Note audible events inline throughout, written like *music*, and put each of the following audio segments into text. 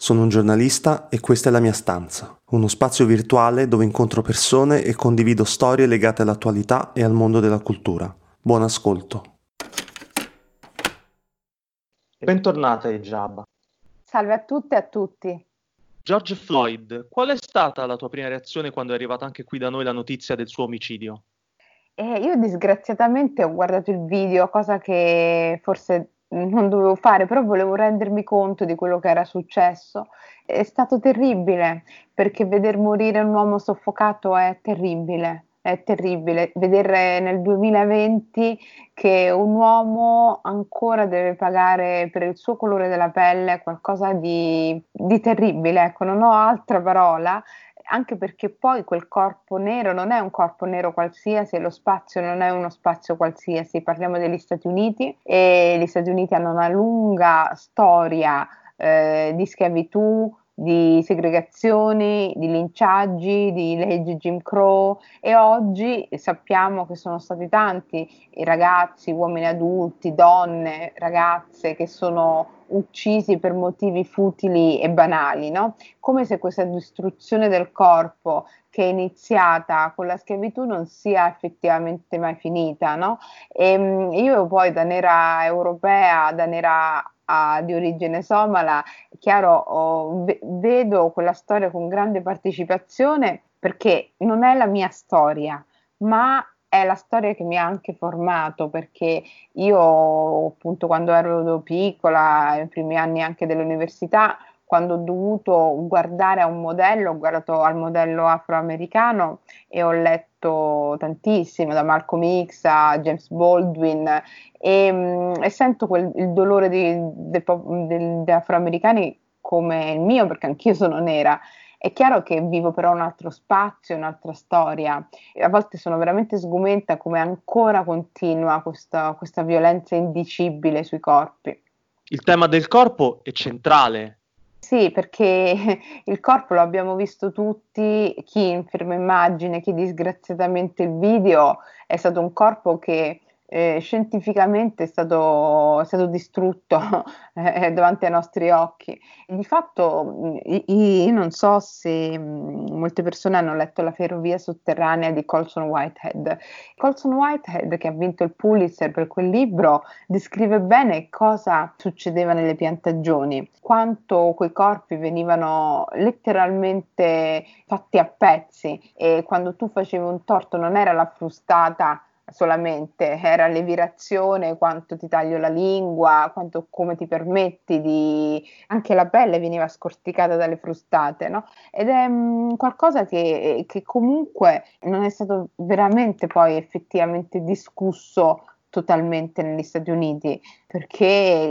sono un giornalista e questa è la mia stanza, uno spazio virtuale dove incontro persone e condivido storie legate all'attualità e al mondo della cultura. Buon ascolto. Bentornata Ejab. Salve a tutte e a tutti. George Floyd, qual è stata la tua prima reazione quando è arrivata anche qui da noi la notizia del suo omicidio? Eh, io disgraziatamente ho guardato il video, cosa che forse non dovevo fare, però volevo rendermi conto di quello che era successo. È stato terribile, perché veder morire un uomo soffocato è terribile. È terribile vedere nel 2020 che un uomo ancora deve pagare per il suo colore della pelle qualcosa di, di terribile, ecco, non ho altra parola anche perché poi quel corpo nero non è un corpo nero qualsiasi, lo spazio non è uno spazio qualsiasi, parliamo degli Stati Uniti e gli Stati Uniti hanno una lunga storia eh, di schiavitù, di segregazioni, di linciaggi, di leggi Jim Crow e oggi sappiamo che sono stati tanti i ragazzi, uomini adulti, donne, ragazze che sono uccisi per motivi futili e banali, no? Come se questa distruzione del corpo che è iniziata con la schiavitù non sia effettivamente mai finita, no? E ehm, io poi da nera europea, da nera a, di origine somala, chiaro, oh, vedo quella storia con grande partecipazione perché non è la mia storia, ma è la storia che mi ha anche formato perché io appunto quando ero piccola, nei primi anni anche dell'università, quando ho dovuto guardare a un modello, ho guardato al modello afroamericano e ho letto tantissimo, da Malcolm X a James Baldwin, e, mm, e sento quel, il dolore degli afroamericani come il mio, perché anch'io sono nera. È chiaro che vivo però un altro spazio, un'altra storia a volte sono veramente sgomenta come ancora continua questa, questa violenza indicibile sui corpi. Il tema del corpo è centrale sì, perché *laughs* il corpo lo abbiamo visto tutti, chi in ferma immagine, chi disgraziatamente il video, è stato un corpo che eh, scientificamente è stato, è stato distrutto *laughs* eh, davanti ai nostri occhi. di fatto io non so se molte persone hanno letto La ferrovia sotterranea di Colson Whitehead. Colson Whitehead, che ha vinto il Pulitzer per quel libro, descrive bene cosa succedeva nelle piantagioni, quanto quei corpi venivano letteralmente fatti a pezzi e quando tu facevi un torto non era la frustata solamente, era l'evirazione, quanto ti taglio la lingua, quanto, come ti permetti di... anche la pelle veniva scorticata dalle frustate, no? Ed è mh, mm, qualcosa che, che comunque non è stato veramente poi effettivamente discusso totalmente negli Stati Uniti, perché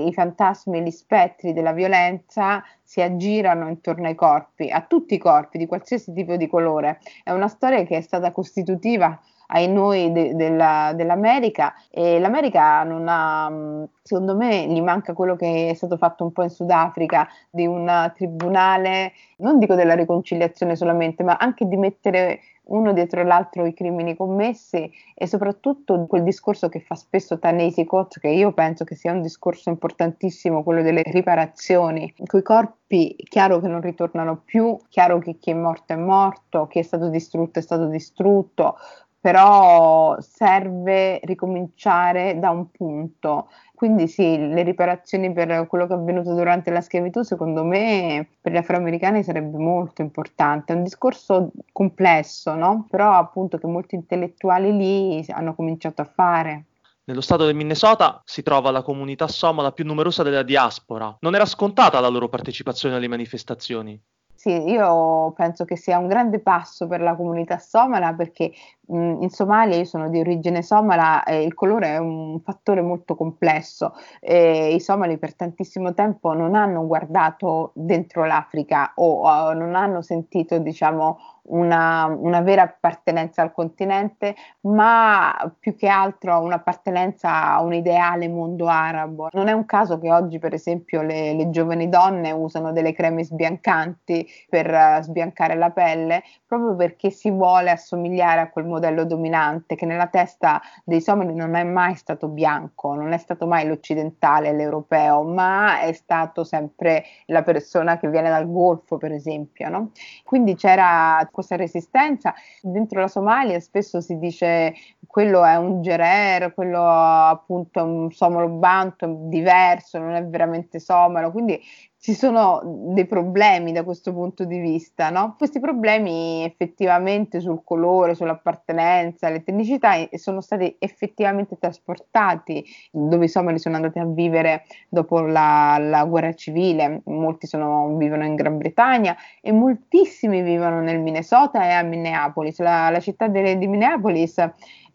i fantasmi e gli spettri della violenza si aggirano intorno ai corpi, a tutti i corpi, di qualsiasi tipo di colore. È una storia che è stata costitutiva ai noi de, della, dell'America e l'America non ha, mm, secondo me, gli manca quello che è stato fatto un po' in Sudafrica di un tribunale, non dico della riconciliazione solamente, ma anche di mettere uno dietro l'altro i crimini commessi e soprattutto quel discorso che fa spesso Tanesi Coates, che io penso che sia un discorso importantissimo, quello delle riparazioni, coi corpi chiaro che non ritornano più, chiaro che chi è morto è morto, chi è stato distrutto è stato distrutto, però serve ricominciare da un punto. Quindi sì, le riparazioni per quello che è avvenuto durante la schiavitù, secondo me, per gli afroamericani sarebbe molto importante. È un discorso complesso, no? Però appunto che molti intellettuali lì hanno cominciato a fare. Nello stato del Minnesota si trova la comunità somala più numerosa della diaspora. Non era scontata la loro partecipazione alle manifestazioni. Sì, io penso che sia un grande passo per la comunità somala perché mh, in Somalia, io sono di origine somala, e il colore è un fattore molto complesso. E I somali per tantissimo tempo non hanno guardato dentro l'Africa o, o non hanno sentito, diciamo, una, una, vera appartenenza al continente, ma più che altro un'appartenenza a un ideale mondo arabo. Non è un caso che oggi, per esempio, le, le giovani donne usano delle creme sbiancanti per uh, sbiancare la pelle, proprio perché si vuole assomigliare a quel modello dominante che nella testa dei somali non è mai stato bianco, non è stato mai l'occidentale, l'europeo, ma è stato sempre la persona che viene dal Golfo, per esempio. No? Quindi c'era questa resistenza. Dentro la Somalia spesso si dice quello è un gerer, quello appunto è un somalo banto diverso, non è veramente somalo, quindi ci sono dei problemi da questo punto di vista, no? Questi problemi effettivamente sul colore, sull'appartenenza, l'etnicità sono stati effettivamente trasportati dove i somali sono andati a vivere dopo la, la guerra civile, molti sono, vivono in Gran Bretagna e moltissimi vivono nel Minnesota e a Minneapolis. La, la città de, di Minneapolis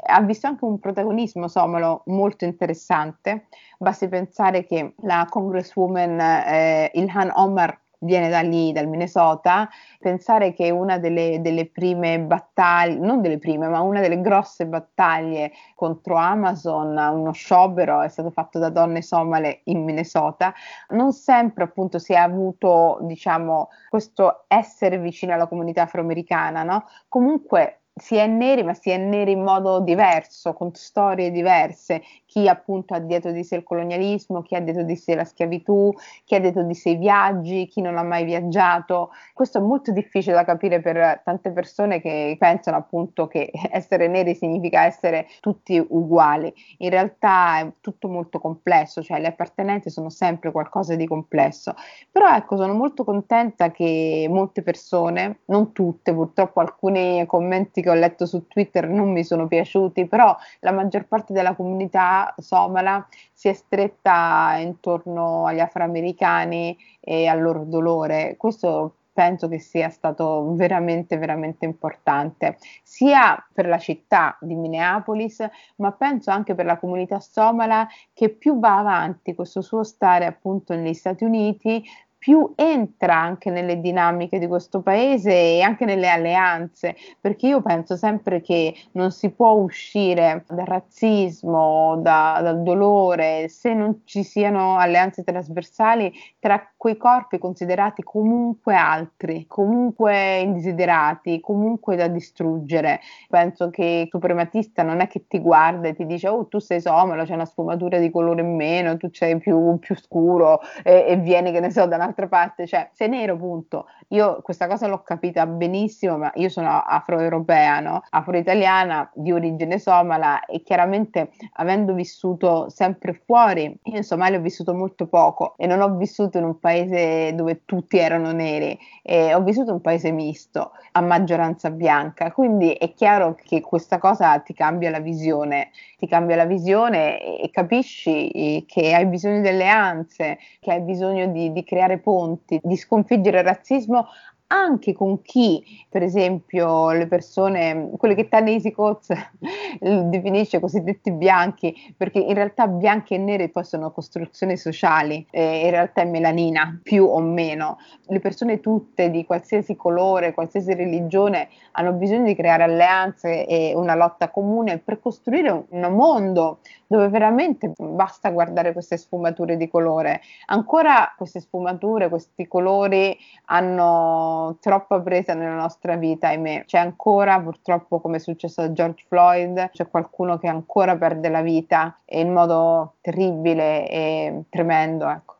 ha visto anche un protagonismo somalo molto interessante. Basti pensare che la congresswoman eh, Ilhan Omar viene da lì, dal Minnesota, pensare che una delle, delle, prime battaglie, non delle prime, ma una delle grosse battaglie contro Amazon, uno sciopero è stato fatto da donne somale in Minnesota, non sempre appunto si è avuto, diciamo, questo essere vicino alla comunità afroamericana, no? Comunque si è neri, ma si è neri in modo diverso, con storie diverse. Chi appunto ha dietro di sé il colonialismo, chi ha dietro di sé la schiavitù, chi ha dietro di sé i viaggi, chi non ha mai viaggiato. Questo è molto difficile da capire per tante persone che pensano appunto che *laughs* essere neri significa essere tutti uguali. In realtà è tutto molto complesso, cioè le appartenenze sono sempre qualcosa di complesso. Però ecco, sono molto contenta che molte persone, non tutte, purtroppo alcuni commenti che ho letto su Twitter non mi sono piaciuti, però la maggior parte della comunità somala si è stretta intorno agli afroamericani e al loro dolore. Questo penso che sia stato veramente, veramente importante, sia per la città di Minneapolis, ma penso anche per la comunità somala che più va avanti questo suo stare appunto negli Stati Uniti, più entra anche nelle dinamiche di questo paese e anche nelle alleanze, perché io penso sempre che non si può uscire dal razzismo, da, dal dolore, se non ci siano alleanze trasversali tra quei corpi considerati comunque altri, comunque indesiderati, comunque da distruggere. Penso che il suprematista non è che ti guarda e ti dice oh tu sei somalo, c'è una sfumatura di colore in meno, tu sei più, più scuro e, e vieni che ne so da un'altra parte, cioè sei nero punto. Io questa cosa l'ho capita benissimo, ma io sono afroeuropea, no? afroitaliana di origine somala e chiaramente avendo vissuto sempre fuori, io in Somalia ho vissuto molto poco e non ho vissuto in un paese dove tutti erano neri ho vissuto un paese misto a maggioranza bianca, quindi è chiaro che questa cosa ti cambia la visione, ti cambia la visione e capisci che hai bisogno di alleanze, che hai bisogno di, di creare ponti, di sconfiggere il razzismo anche con chi, per esempio, le persone, quelle che Tanesi Coz *laughs* definisce cosiddetti bianchi, perché in realtà bianchi e neri poi sono costruzioni sociali, eh, in realtà è melanina, più o meno. Le persone tutte di qualsiasi colore, qualsiasi religione hanno bisogno di creare alleanze e una lotta comune per costruire un mondo dove veramente basta guardare queste sfumature di colore. Ancora queste sfumature, questi colori hanno troppa presa nella nostra vita, ahimè. C'è ancora, purtroppo, come è successo a George Floyd, c'è qualcuno che ancora perde la vita in modo terribile e tremendo, ecco.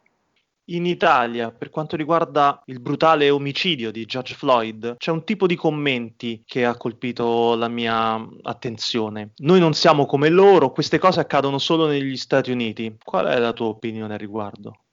In Italia, per quanto riguarda il brutale omicidio di George Floyd, c'è un tipo di commenti che ha colpito la mia attenzione. Noi non siamo come loro, queste cose accadono solo negli Stati Uniti. Qual è la tua opinione al riguardo?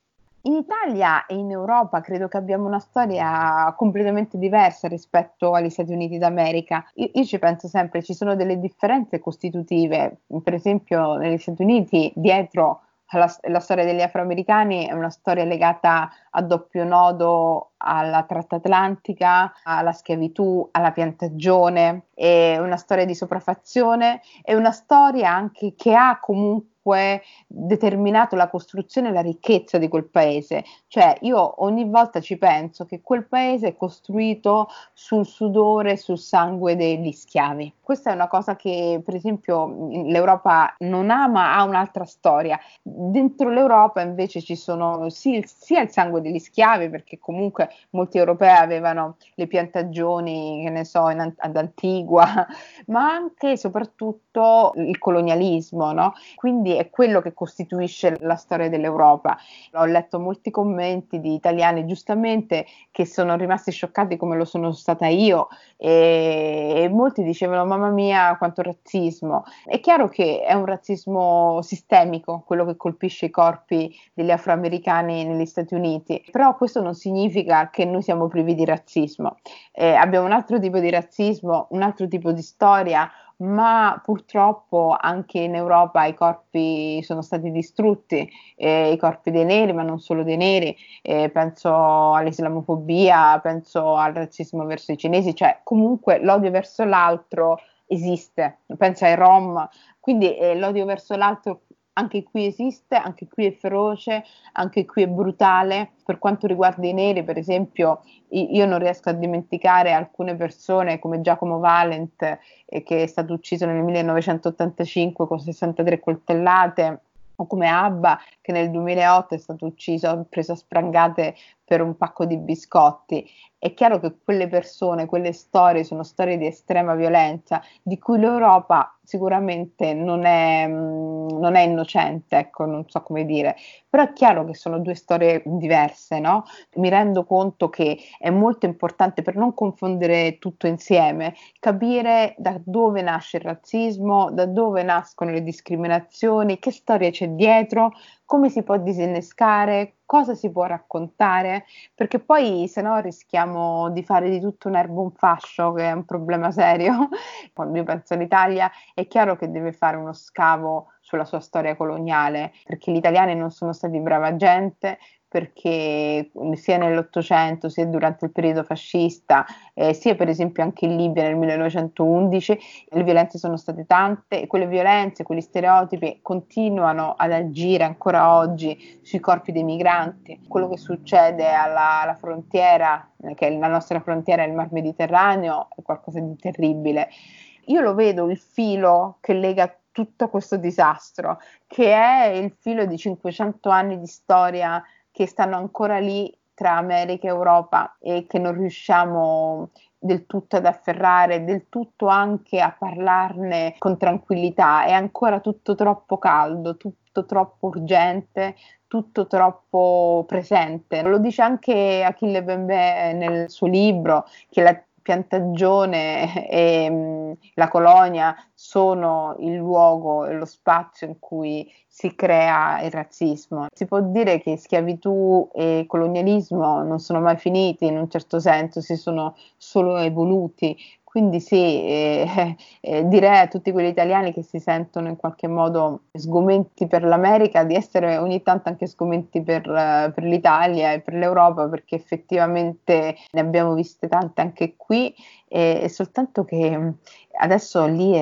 In Italia e in Europa credo che abbiamo una storia completamente diversa rispetto agli Stati Uniti d'America. Io, io, ci penso sempre, ci sono delle differenze costitutive. Per esempio, negli Stati Uniti, dietro la, la, storia degli afroamericani è una storia legata a doppio nodo alla tratta atlantica, alla schiavitù, alla piantagione, è una storia di sopraffazione, è una storia anche che ha comunque comunque determinato la costruzione e la ricchezza di quel paese. Cioè io ogni volta ci penso che quel paese è costruito sul sudore, sul sangue degli schiavi. Questa è una cosa che per esempio l'Europa non ha, ma ha un'altra storia. Dentro l'Europa invece ci sono sì, sia il sangue degli schiavi, perché comunque molti europei avevano le piantagioni, che ne so, in, ad Antigua, *laughs* ma anche e soprattutto il colonialismo, no? Quindi quindi è quello che costituisce la storia dell'Europa. Ho letto molti commenti di italiani giustamente che sono rimasti scioccati come lo sono stata io e, e molti dicevano mamma mia quanto razzismo. È chiaro che è un razzismo sistemico quello che colpisce i corpi degli afroamericani negli Stati Uniti, però questo non significa che noi siamo privi di razzismo. Eh, abbiamo un altro tipo di razzismo, un altro tipo di storia, ma purtroppo anche in Europa i corpi sono stati distrutti, eh, i corpi dei neri, ma non solo dei neri, eh, penso all'islamofobia, penso al razzismo verso i cinesi, cioè comunque l'odio verso l'altro esiste, penso ai rom, quindi eh, l'odio verso l'altro anche qui esiste, anche qui è feroce, anche qui è brutale. Per quanto riguarda i neri, per esempio, io non riesco a dimenticare alcune persone come Giacomo Valent, eh, che è stato ucciso nel 1985 con 63 coltellate, o come Abba, che nel 2008 è stato ucciso, preso a sprangate per un pacco di biscotti. È chiaro che quelle persone, quelle storie sono storie di estrema violenza, di cui l'Europa sicuramente non è, mm, non è innocente, ecco, non so come dire, però è chiaro che sono due storie diverse, no? Mi rendo conto che è molto importante per non confondere tutto insieme, capire da dove nasce il razzismo, da dove nascono le discriminazioni, che storia c'è dietro, come si può disinnescare, cosa si può raccontare, perché poi se no rischiamo di fare di tutto un erbo un fascio, che è un problema serio. *laughs* Quando io penso all'Italia è chiaro che deve fare uno scavo sulla sua storia coloniale, perché gli italiani non sono stati brava gente, perché sia nell'Ottocento sia durante il periodo fascista, eh, sia per esempio anche in Libia nel 1911, le violenze sono state tante e quelle violenze, quegli stereotipi continuano ad agire ancora oggi sui corpi dei migranti. Quello che succede alla, alla frontiera, che è la nostra frontiera il Mar Mediterraneo, è qualcosa di terribile. Io lo vedo il filo che lega tutto questo disastro, che è il filo di 500 anni di storia che stanno ancora lì tra America e Europa e che non riusciamo del tutto ad afferrare, del tutto anche a parlarne con tranquillità. È ancora tutto troppo caldo, tutto troppo urgente, tutto troppo presente. Lo dice anche Achille Bembe nel suo libro, che la piantagione *laughs* e mh, la colonia sono il luogo e lo spazio in cui si crea il razzismo. Si può dire che schiavitù e colonialismo non sono mai finiti in un certo senso, si sono solo evoluti, quindi sì, eh, *laughs* eh, direi a tutti quegli italiani che si sentono in qualche modo sgomenti per l'America di essere ogni tanto anche sgomenti per, uh, per l'Italia e per l'Europa, perché effettivamente ne abbiamo viste tante anche qui, e, e soltanto che adesso lì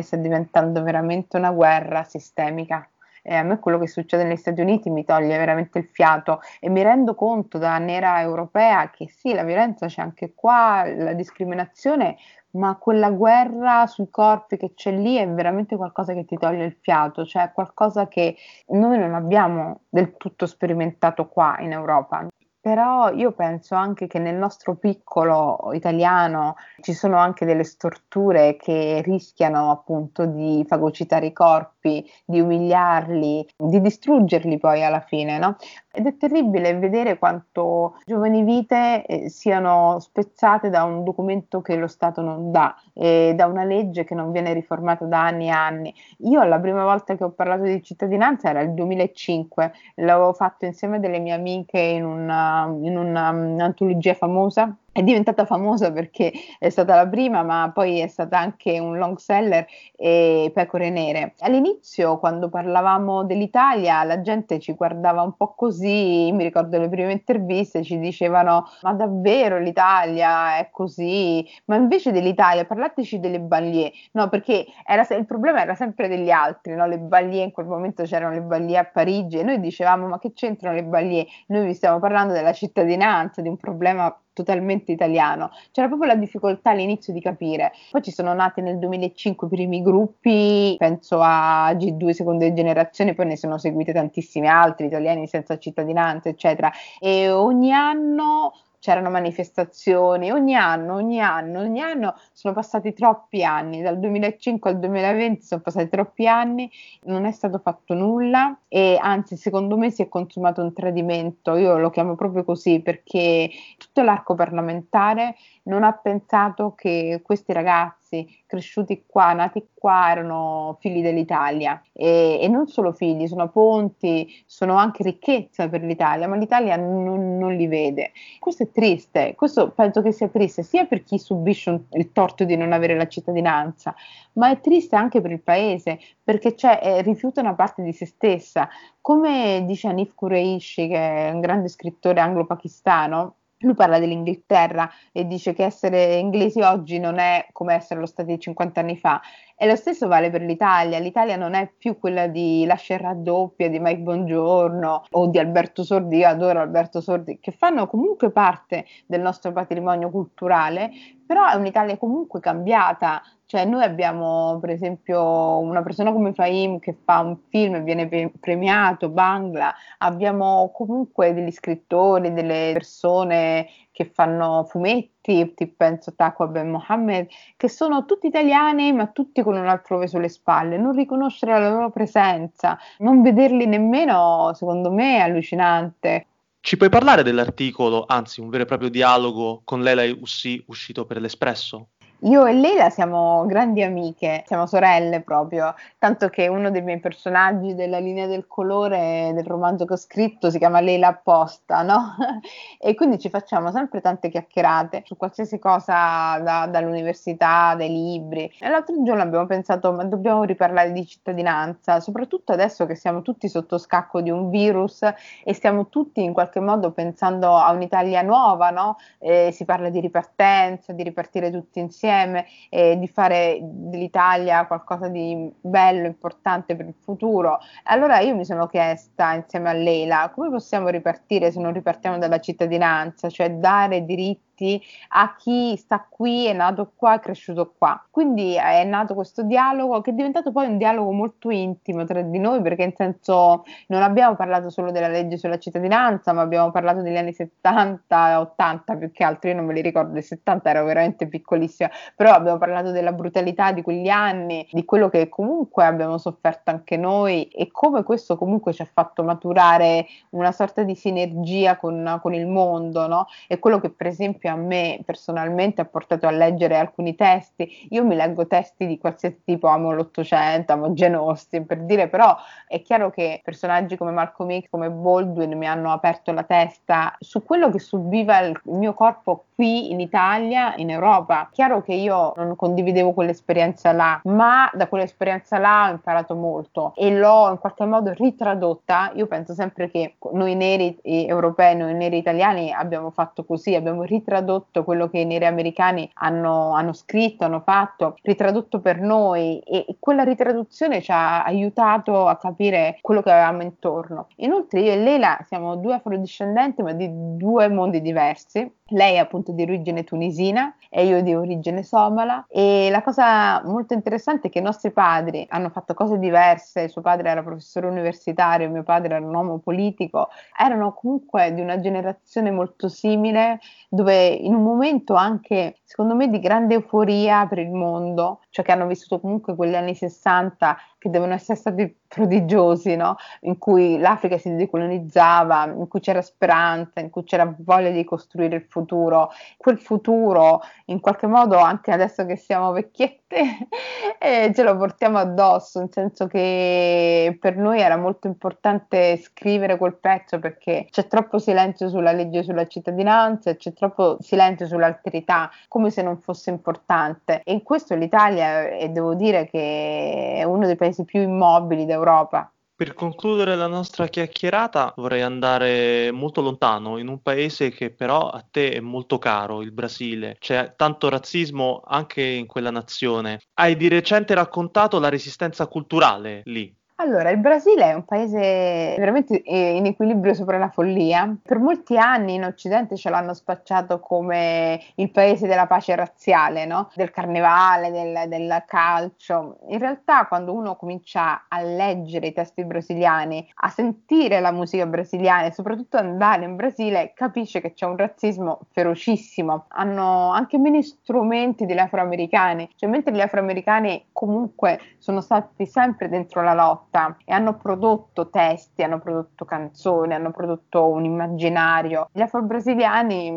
sta diventando veramente una guerra sistemica eh, a me quello che succede negli Stati Uniti mi toglie veramente il fiato e mi rendo conto da nera europea che sì, la violenza c'è anche qua, la discriminazione, ma quella guerra sui corpi che c'è lì è veramente qualcosa che ti toglie il fiato, cioè qualcosa che noi non abbiamo del tutto sperimentato qua in Europa. Però io penso anche che nel nostro piccolo italiano ci sono anche delle storture che rischiano appunto di fagocitare i corpi, di umiliarli, di distruggerli poi alla fine, no? Ed è terribile vedere quanto giovani vite eh, siano spezzate da un documento che lo Stato non dà, eh, da una legge che non viene riformata da anni e anni. Io la prima volta che ho parlato di cittadinanza era il 2005, l'avevo fatto insieme a delle mie amiche in una, in una, un'antologia famosa è diventata famosa perché è stata la prima, ma poi è stata anche un long seller e Pecore Nere. All'inizio, quando parlavamo dell'Italia, la gente ci guardava un po' così, mi ricordo le prime interviste, ci dicevano ma davvero l'Italia è così? Ma invece dell'Italia parlateci delle banlieue, no perché era, il problema era sempre degli altri, no? le banlieue in quel momento c'erano le banlieue a Parigi e noi dicevamo ma che c'entrano le banlieue? Noi vi stiamo parlando della cittadinanza, di un problema totalmente italiano. C'era proprio la difficoltà all'inizio di capire. Poi ci sono nati nel 2005 i primi gruppi, penso a G2 seconde generazione, poi ne sono seguite tantissimi altri, italiani senza cittadinanza, eccetera. E ogni anno c'erano manifestazioni ogni anno, ogni anno, ogni anno, sono passati troppi anni, dal 2005 al 2020 sono passati troppi anni, non è stato fatto nulla e anzi secondo me si è consumato un tradimento, io lo chiamo proprio così perché tutto l'arco parlamentare non ha pensato che questi ragazzi cresciuti qua, nati qua, erano figli dell'Italia e, e non solo figli, sono ponti, sono anche ricchezza per l'Italia, ma l'Italia non, non, li vede. Questo è triste, questo penso che sia triste sia per chi subisce un, il torto di non avere la cittadinanza, ma è triste anche per il paese perché eh, rifiuta una parte di se stessa. Come dice Anif Kureishi, che è un grande scrittore anglo-pakistano, lui parla dell'Inghilterra e dice che essere inglesi oggi non è come essere lo stati 50 anni fa. E lo stesso vale per l'Italia. L'Italia non è più quella di La Raddoppia, di Mike Bongiorno o di Alberto Sordi. Io adoro Alberto Sordi, che fanno comunque parte del nostro patrimonio culturale, però è un'Italia comunque cambiata, cioè noi abbiamo per esempio una persona come Fahim che fa un film e viene premiato, Bangla, abbiamo comunque degli scrittori, delle persone che fanno fumetti, ti penso Taqwa Ben Mohammed, che sono tutti italiani ma tutti con un altrove sulle spalle, non riconoscere la loro presenza, non vederli nemmeno, secondo me è allucinante. Ci puoi parlare dell'articolo, anzi un vero e proprio dialogo con Leila Ussi uscito per l'Espresso? Io e Leila siamo grandi amiche, siamo sorelle proprio, tanto che uno dei miei personaggi della linea del colore del romanzo che ho scritto si chiama Leila apposta, no? *laughs* e quindi ci facciamo sempre tante chiacchierate su qualsiasi cosa da, dall'università, dai libri. E l'altro giorno abbiamo pensato, ma dobbiamo riparlare di cittadinanza, soprattutto adesso che siamo tutti sotto scacco di un virus e stiamo tutti in qualche modo pensando a un'Italia nuova, no? E si parla di ripartenza, di ripartire tutti insieme insieme e di fare dell'Italia qualcosa di bello, importante per il futuro. Allora io mi sono chiesta insieme a Leila come possiamo ripartire se non ripartiamo dalla cittadinanza, cioè dare diritti diritti a chi sta qui, è nato qua, è cresciuto qua. Quindi è nato questo dialogo che è diventato poi un dialogo molto intimo tra di noi perché in senso non abbiamo parlato solo della legge sulla cittadinanza, ma abbiamo parlato degli anni 70, 80 più che altro, io non me li ricordo, del 70 ero veramente piccolissima, però abbiamo parlato della brutalità di quegli anni, di quello che comunque abbiamo sofferto anche noi e come questo comunque ci ha fatto maturare una sorta di sinergia con, con il mondo, no? E quello che per esempio a me personalmente ha portato a leggere alcuni testi. Io mi leggo testi di qualsiasi tipo, amo l'Ottocento, amo Jane Austen, per dire, però è chiaro che personaggi come Malcolm X, come Baldwin mi hanno aperto la testa su quello che subiva il mio corpo qui in Italia, in Europa. Chiaro che io non condividevo quell'esperienza là, ma da quell'esperienza là ho imparato molto e l'ho in qualche modo ritradotta. Io penso sempre che noi neri europei, noi neri italiani abbiamo fatto così, abbiamo ritradotto ritradotto quello che i neri americani hanno, hanno scritto, hanno fatto, ritradotto per noi e, quella ritraduzione ci ha aiutato a capire quello che avevamo intorno. Inoltre io e Leila siamo due afrodiscendenti ma di due mondi diversi lei è appunto di origine tunisina e io di origine somala. E la cosa molto interessante è che i nostri padri hanno fatto cose diverse, suo padre era professore universitario, mio padre era un uomo politico, erano comunque di una generazione molto simile dove in un momento anche secondo me di grande euforia per il mondo, cioè che hanno vissuto comunque quegli anni 60 che devono essere stati prodigiosi, no? in cui l'Africa si decolonizzava, in cui c'era speranza, in cui c'era voglia di costruire il futuro. Quel futuro, in qualche modo, anche adesso che siamo vecchiette, *laughs* eh, ce lo portiamo addosso, nel senso che per noi era molto importante scrivere quel pezzo perché c'è troppo silenzio sulla legge sulla cittadinanza, c'è troppo silenzio sull'alterità, come se non fosse importante. E in questo l'Italia, e devo dire che è uno dei paesi più immobili d'Europa. Per concludere la nostra chiacchierata vorrei andare molto lontano, in un paese che però a te è molto caro, il Brasile. C'è tanto razzismo anche in quella nazione. Hai di recente raccontato la resistenza culturale lì. Allora, il Brasile è un paese veramente eh, in equilibrio sopra la follia. Per molti anni in Occidente ce l'hanno spacciato come il paese della pace razziale, no? del carnevale, del, del, calcio. In realtà, quando uno comincia a leggere i testi brasiliani, a sentire la musica brasiliana e soprattutto andare in Brasile, capisce che c'è un razzismo ferocissimo. Hanno anche meno strumenti degli afroamericani, cioè mentre gli afroamericani comunque sono stati sempre dentro la lotta lotta e hanno prodotto testi, hanno prodotto canzoni, hanno prodotto un immaginario. Gli afro-brasiliani,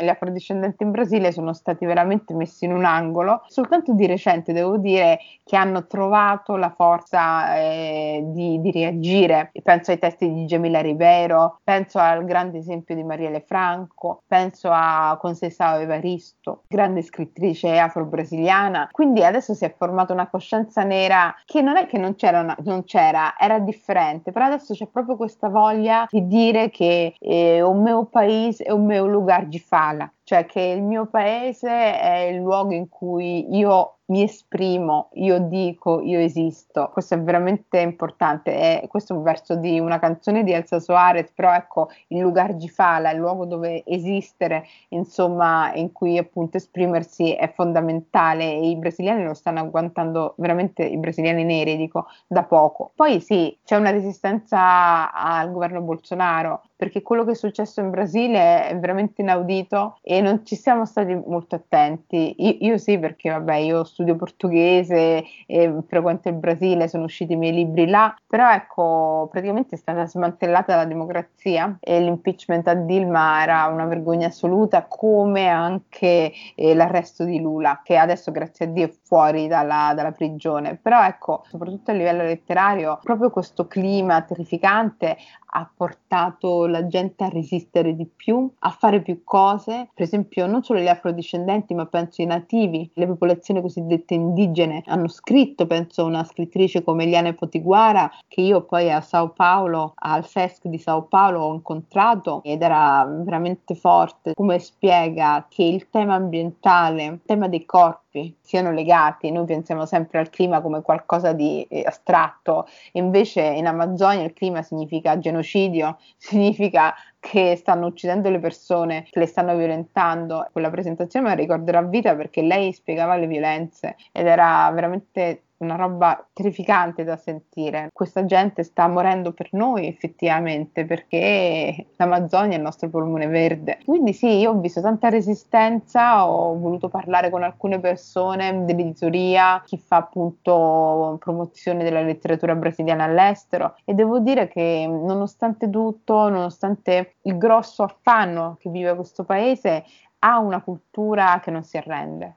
gli afrodiscendenti in Brasile sono stati veramente messi in un angolo. Soltanto di recente devo dire che hanno trovato la forza eh, di, di, reagire. Penso ai testi di Gemila Rivero, penso al grande esempio di Marielle Franco, penso a Conceição Evaristo, grande scrittrice afro-brasiliana. Quindi adesso si è formata una coscienza nera che non è che non c'era, una, non c'era, era differente, però adesso c'è proprio questa voglia di dire che eh, o meu paese è un mio lugar di fala, cioè che il mio paese è il luogo in cui io mi esprimo, io dico, io esisto. Questo è veramente importante. È, questo è un verso di una canzone di Elsa Soares, però ecco, il lugar di fala, il luogo dove esistere, insomma, in cui appunto esprimersi è fondamentale e i brasiliani lo stanno agguantando veramente, i brasiliani neri, dico, da poco. Poi sì, c'è una resistenza al governo Bolsonaro, perché quello che è successo in Brasile è veramente inaudito e non ci siamo stati molto attenti. Io, io sì, perché vabbè, io studio portoghese e frequento il Brasile, sono usciti i miei libri là, però ecco, praticamente è stata smantellata la democrazia e l'impeachment a Dilma era una vergogna assoluta, come anche eh, l'arresto di Lula, che adesso grazie a Dio è fuori dalla, dalla prigione. Però ecco, soprattutto a livello letterario, proprio questo clima terrificante ha portato la gente a resistere di più, a fare più cose, per esempio non solo gli afrodiscendenti, ma penso i nativi, le popolazioni cosiddette indigene hanno scritto, penso una scrittrice come Eliane Potiguara, che io poi a Sao Paolo, al FESC di Sao Paolo ho incontrato ed era veramente forte, come spiega che il tema ambientale, il tema dei corpi, siano legati. Noi pensiamo sempre al clima come qualcosa di eh, astratto, invece in Amazzonia il clima significa genocidio, *laughs* significa che stanno uccidendo le persone, che le stanno violentando. Quella presentazione me la ricorderò a vita perché lei spiegava le violenze ed era veramente una roba terrificante da sentire. Questa gente sta morendo per noi effettivamente perché l'Amazzonia è il nostro polmone verde. Quindi sì, io ho visto tanta resistenza, ho voluto parlare con alcune persone dell'editoria, chi fa appunto promozione della letteratura brasiliana all'estero e devo dire che nonostante tutto, nonostante il grosso affanno che vive questo paese, ha una cultura che non si arrende.